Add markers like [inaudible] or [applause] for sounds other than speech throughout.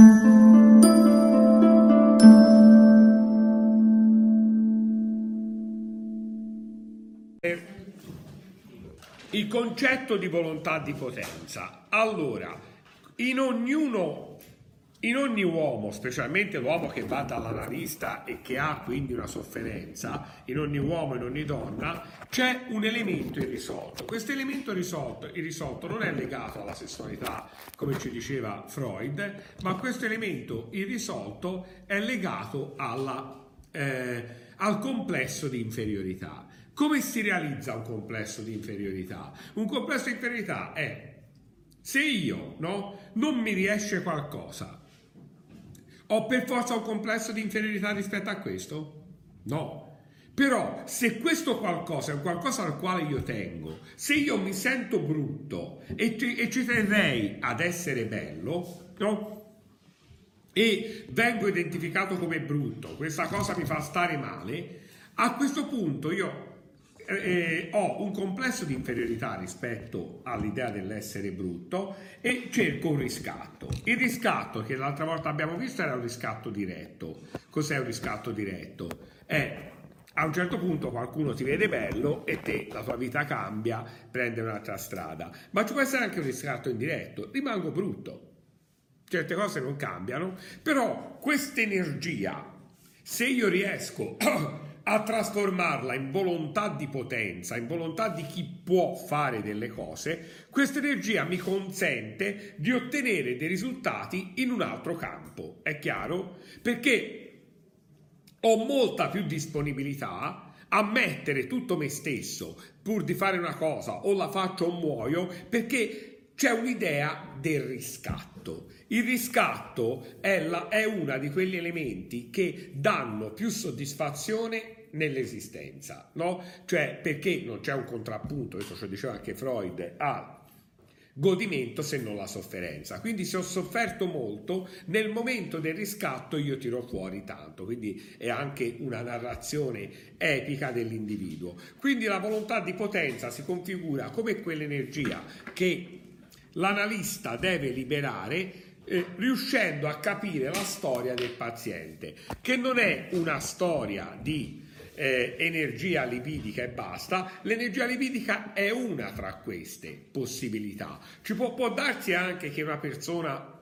Il concetto di volontà di potenza. Allora, in ognuno, in ogni uomo, specialmente l'uomo che va dall'analista e che ha quindi una sofferenza, in ogni uomo e in ogni donna, c'è un elemento irrisolto. Questo elemento irrisolto, irrisolto non è legato alla sessualità, come ci diceva Freud, ma questo elemento irrisolto è legato alla, eh, al complesso di inferiorità. Come si realizza un complesso di inferiorità? Un complesso di inferiorità è se io no, non mi riesce qualcosa, ho per forza un complesso di inferiorità rispetto a questo? No. Però se questo qualcosa è un qualcosa al quale io tengo, se io mi sento brutto e ci, e ci terrei ad essere bello, no? E vengo identificato come brutto, questa cosa mi fa stare male, a questo punto io eh, ho un complesso di inferiorità rispetto all'idea dell'essere brutto e cerco un riscatto. Il riscatto che l'altra volta abbiamo visto era un riscatto diretto. Cos'è un riscatto diretto? È a un certo punto qualcuno ti vede bello e te, la tua vita cambia, prende un'altra strada. Ma ci può essere anche un riscatto indiretto, rimango brutto. Certe cose non cambiano, però questa energia, se io riesco [clears throat] a trasformarla in volontà di potenza, in volontà di chi può fare delle cose, questa energia mi consente di ottenere dei risultati in un altro campo. È chiaro? Perché ho molta più disponibilità a mettere tutto me stesso pur di fare una cosa o la faccio o muoio perché c'è un'idea del riscatto. Il riscatto è, la, è uno di quegli elementi che danno più soddisfazione nell'esistenza, no? Cioè perché non c'è un contrappunto, questo ci diceva anche Freud, al godimento se non la sofferenza. Quindi se ho sofferto molto, nel momento del riscatto io tiro fuori tanto, quindi è anche una narrazione epica dell'individuo. Quindi la volontà di potenza si configura come quell'energia che l'analista deve liberare eh, riuscendo a capire la storia del paziente, che non è una storia di eh, energia lipidica e basta, l'energia lipidica è una tra queste possibilità. Ci può, può darsi anche che una persona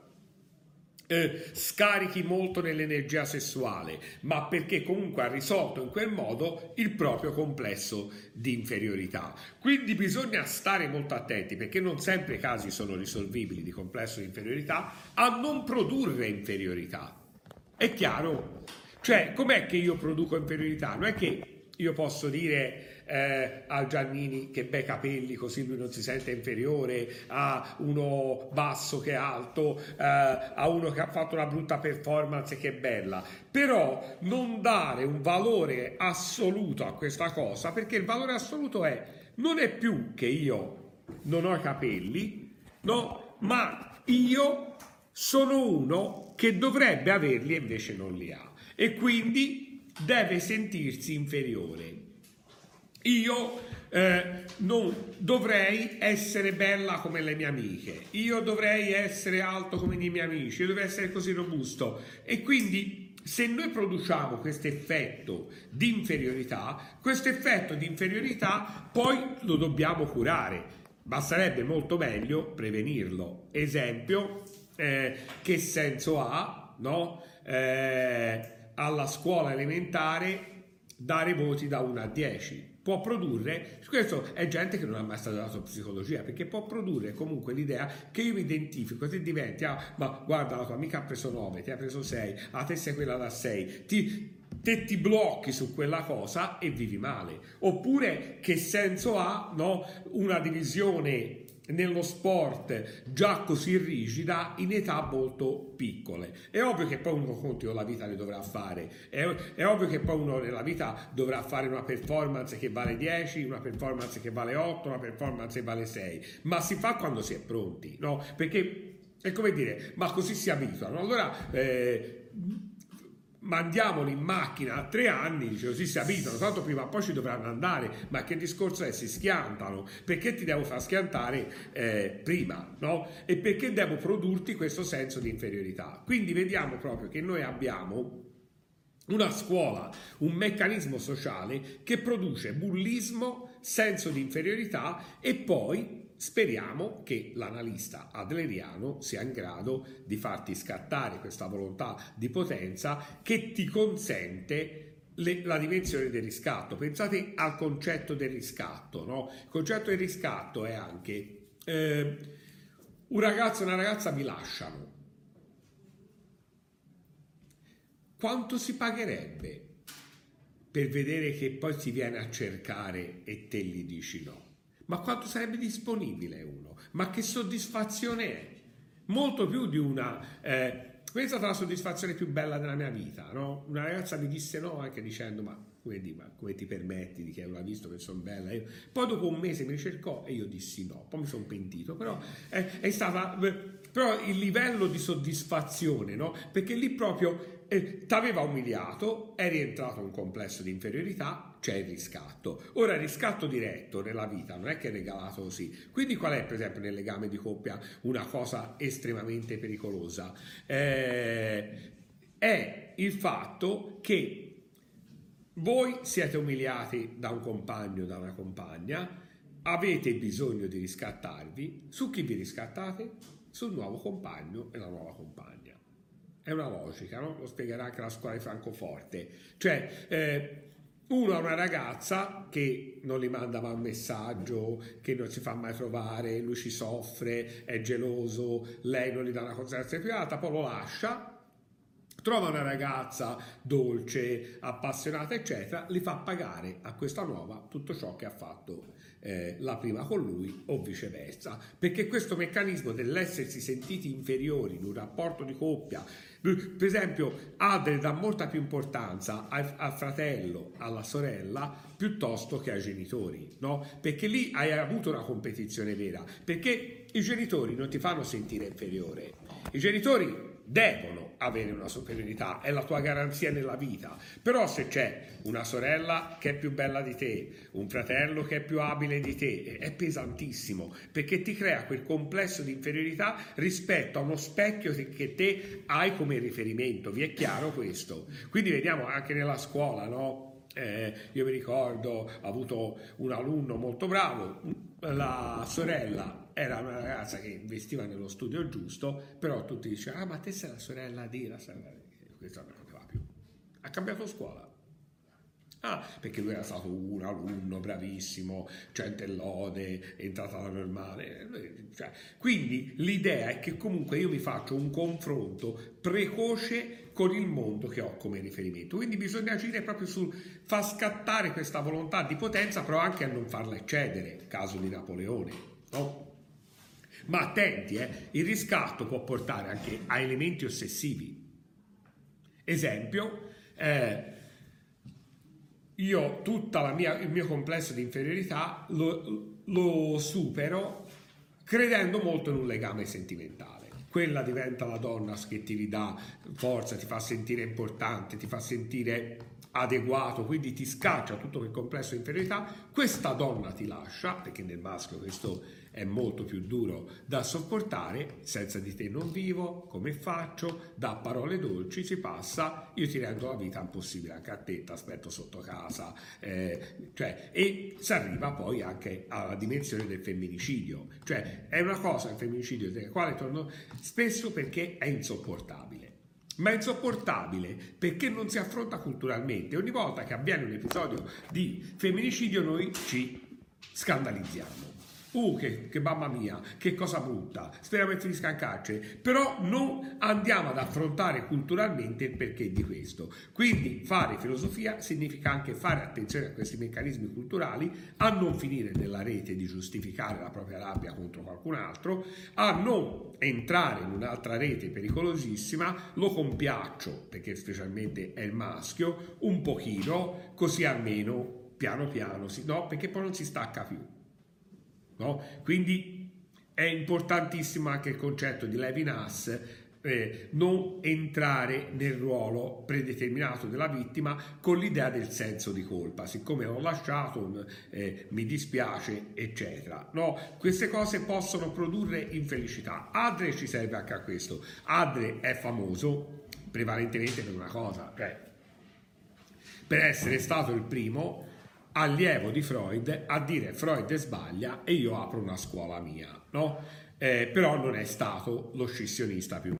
eh, scarichi molto nell'energia sessuale, ma perché comunque ha risolto in quel modo il proprio complesso di inferiorità. Quindi bisogna stare molto attenti perché non sempre i casi sono risolvibili di complesso di inferiorità a non produrre inferiorità. È chiaro? Cioè, com'è che io produco inferiorità? Non è che io posso dire eh, al Giannini che bei capelli così lui non si sente inferiore, a uno basso che è alto, eh, a uno che ha fatto una brutta performance che è bella. Però non dare un valore assoluto a questa cosa, perché il valore assoluto è non è più che io non ho capelli, no, ma io sono uno che dovrebbe averli e invece non li ha e quindi deve sentirsi inferiore. Io eh, non dovrei essere bella come le mie amiche, io dovrei essere alto come i miei amici, io dovrei essere così robusto e quindi se noi produciamo questo effetto di inferiorità, questo effetto di inferiorità poi lo dobbiamo curare. Basterebbe molto meglio prevenirlo. Esempio, eh, che senso ha, no? Eh, alla scuola elementare dare voti da 1 a 10 può produrre, questo è gente che non ha mai studiato psicologia, perché può produrre comunque l'idea che io mi identifico, se diventi, ah, ma guarda la tua amica ha preso 9, ti ha preso 6, a te sei quella da 6, ti, te ti blocchi su quella cosa e vivi male. Oppure che senso ha no, una divisione nello sport già così rigida in età molto piccole. È ovvio che poi uno conti la vita le dovrà fare, è, è, ovvio che poi uno nella vita dovrà fare una performance che vale 10, una performance che vale 8, una performance che vale 6, ma si fa quando si è pronti, no? Perché è come dire, ma così si abituano. Allora, eh, mandiamoli in macchina a tre anni, così si abituano, tanto prima o poi ci dovranno andare, ma che discorso è? Si schiantano, perché ti devo far schiantare eh, prima, no? E perché devo produrti questo senso di inferiorità? Quindi vediamo proprio che noi abbiamo una scuola, un meccanismo sociale che produce bullismo, senso di inferiorità e poi Speriamo che l'analista adleriano sia in grado di farti scattare questa volontà di potenza che ti consente le, la dimensione del riscatto. Pensate al concetto del riscatto, no? Il concetto del riscatto è anche eh, un ragazzo e una ragazza vi lasciano. Quanto si pagherebbe per vedere che poi si viene a cercare e te gli dici no? Ma quanto sarebbe disponibile uno? Ma che soddisfazione è? Molto più di una... Eh, questa è stata la soddisfazione più bella della mia vita, no? Una ragazza mi disse no anche dicendo ma come, di, ma come ti permetti di che non ha visto che sono bella? Io, poi dopo un mese mi ricercò e io dissi no, poi mi sono pentito, però è, è stata... Però il livello di soddisfazione, no? Perché lì proprio eh, ti aveva umiliato, è rientrato un complesso di inferiorità, c'è il riscatto. Ora il riscatto diretto nella vita non è che è regalato così. Quindi qual è per esempio nel legame di coppia una cosa estremamente pericolosa? Eh, è il fatto che voi siete umiliati da un compagno o da una compagna, avete bisogno di riscattarvi, su chi vi riscattate? Sul nuovo compagno e la nuova compagna. È una logica, no? Lo spiegherà anche la scuola di Francoforte. Cioè, eh, uno ha una ragazza che non gli manda mai un messaggio, che non si fa mai trovare, lui ci soffre, è geloso, lei non gli dà una considerazione privata, poi lo lascia, trova una ragazza dolce, appassionata, eccetera, li fa pagare a questa nuova tutto ciò che ha fatto eh, la prima con lui o viceversa. Perché questo meccanismo dell'essersi sentiti inferiori in un rapporto di coppia per esempio, Adre dà molta più importanza al, al, fratello, alla sorella, piuttosto che ai genitori, no? Perché lì hai avuto una competizione vera, perché i genitori non ti fanno sentire inferiore. I genitori devono avere una superiorità, è la tua garanzia nella vita. Però se c'è una sorella che è più bella di te, un fratello che è più abile di te, è pesantissimo, perché ti crea quel complesso di inferiorità rispetto a uno specchio che te hai come riferimento. Vi è chiaro questo? Quindi vediamo anche nella scuola, no? Eh, io mi ricordo, ho avuto un alunno molto bravo, la sorella era una ragazza che investiva nello studio giusto, però tutti dicevano, ah ma te sei la sorella di, la sorella di, questo non poteva più. Ha cambiato scuola. Ah, perché lui era stato un alunno bravissimo, centellode, è entrata alla normale. Cioè, quindi l'idea è che comunque io mi faccio un confronto precoce con il mondo che ho come riferimento. Quindi bisogna agire proprio sul far scattare questa volontà di potenza, però anche a non farla eccedere, caso di Napoleone. No? Ma attenti, eh, il riscatto può portare anche a elementi ossessivi. Esempio, eh, io tutto il mio complesso di inferiorità lo, lo supero credendo molto in un legame sentimentale quella diventa la donna che ti ridà forza, ti fa sentire importante, ti fa sentire adeguato, quindi ti scaccia tutto quel complesso di inferiorità, questa donna ti lascia, perché nel maschio questo è molto più duro da sopportare, senza di te non vivo, come faccio, da parole dolci si passa, io ti rendo la vita impossibile anche a te, ti aspetto sotto casa, eh, cioè, e si arriva poi anche alla dimensione del femminicidio, cioè è una cosa il femminicidio della quale torno spesso perché è insopportabile ma è insopportabile perché non si affronta culturalmente. Ogni volta che avviene un episodio di femminicidio noi ci scandalizziamo. Uh, che, che, mamma mia, che cosa brutta, speriamo che finisca in carcere, però non andiamo ad affrontare culturalmente il perché di questo. Quindi fare filosofia significa anche fare attenzione a questi meccanismi culturali, a non finire nella rete di giustificare la propria rabbia contro qualcun altro, a non entrare in un'altra rete pericolosissima, lo compiaccio, perché specialmente è il maschio, un pochino, così almeno piano piano, no, perché poi non si stacca più. No? Quindi è importantissimo anche il concetto di Levinas eh, non entrare nel ruolo predeterminato della vittima con l'idea del senso di colpa, siccome l'ho lasciato, eh, mi dispiace, eccetera. No, queste cose possono produrre infelicità. Adre ci serve anche a questo. Adre è famoso prevalentemente per una cosa, cioè per essere stato il primo allievo di Freud a dire Freud sbaglia e io apro una scuola mia, no? Eh, però non è stato lo scissionista più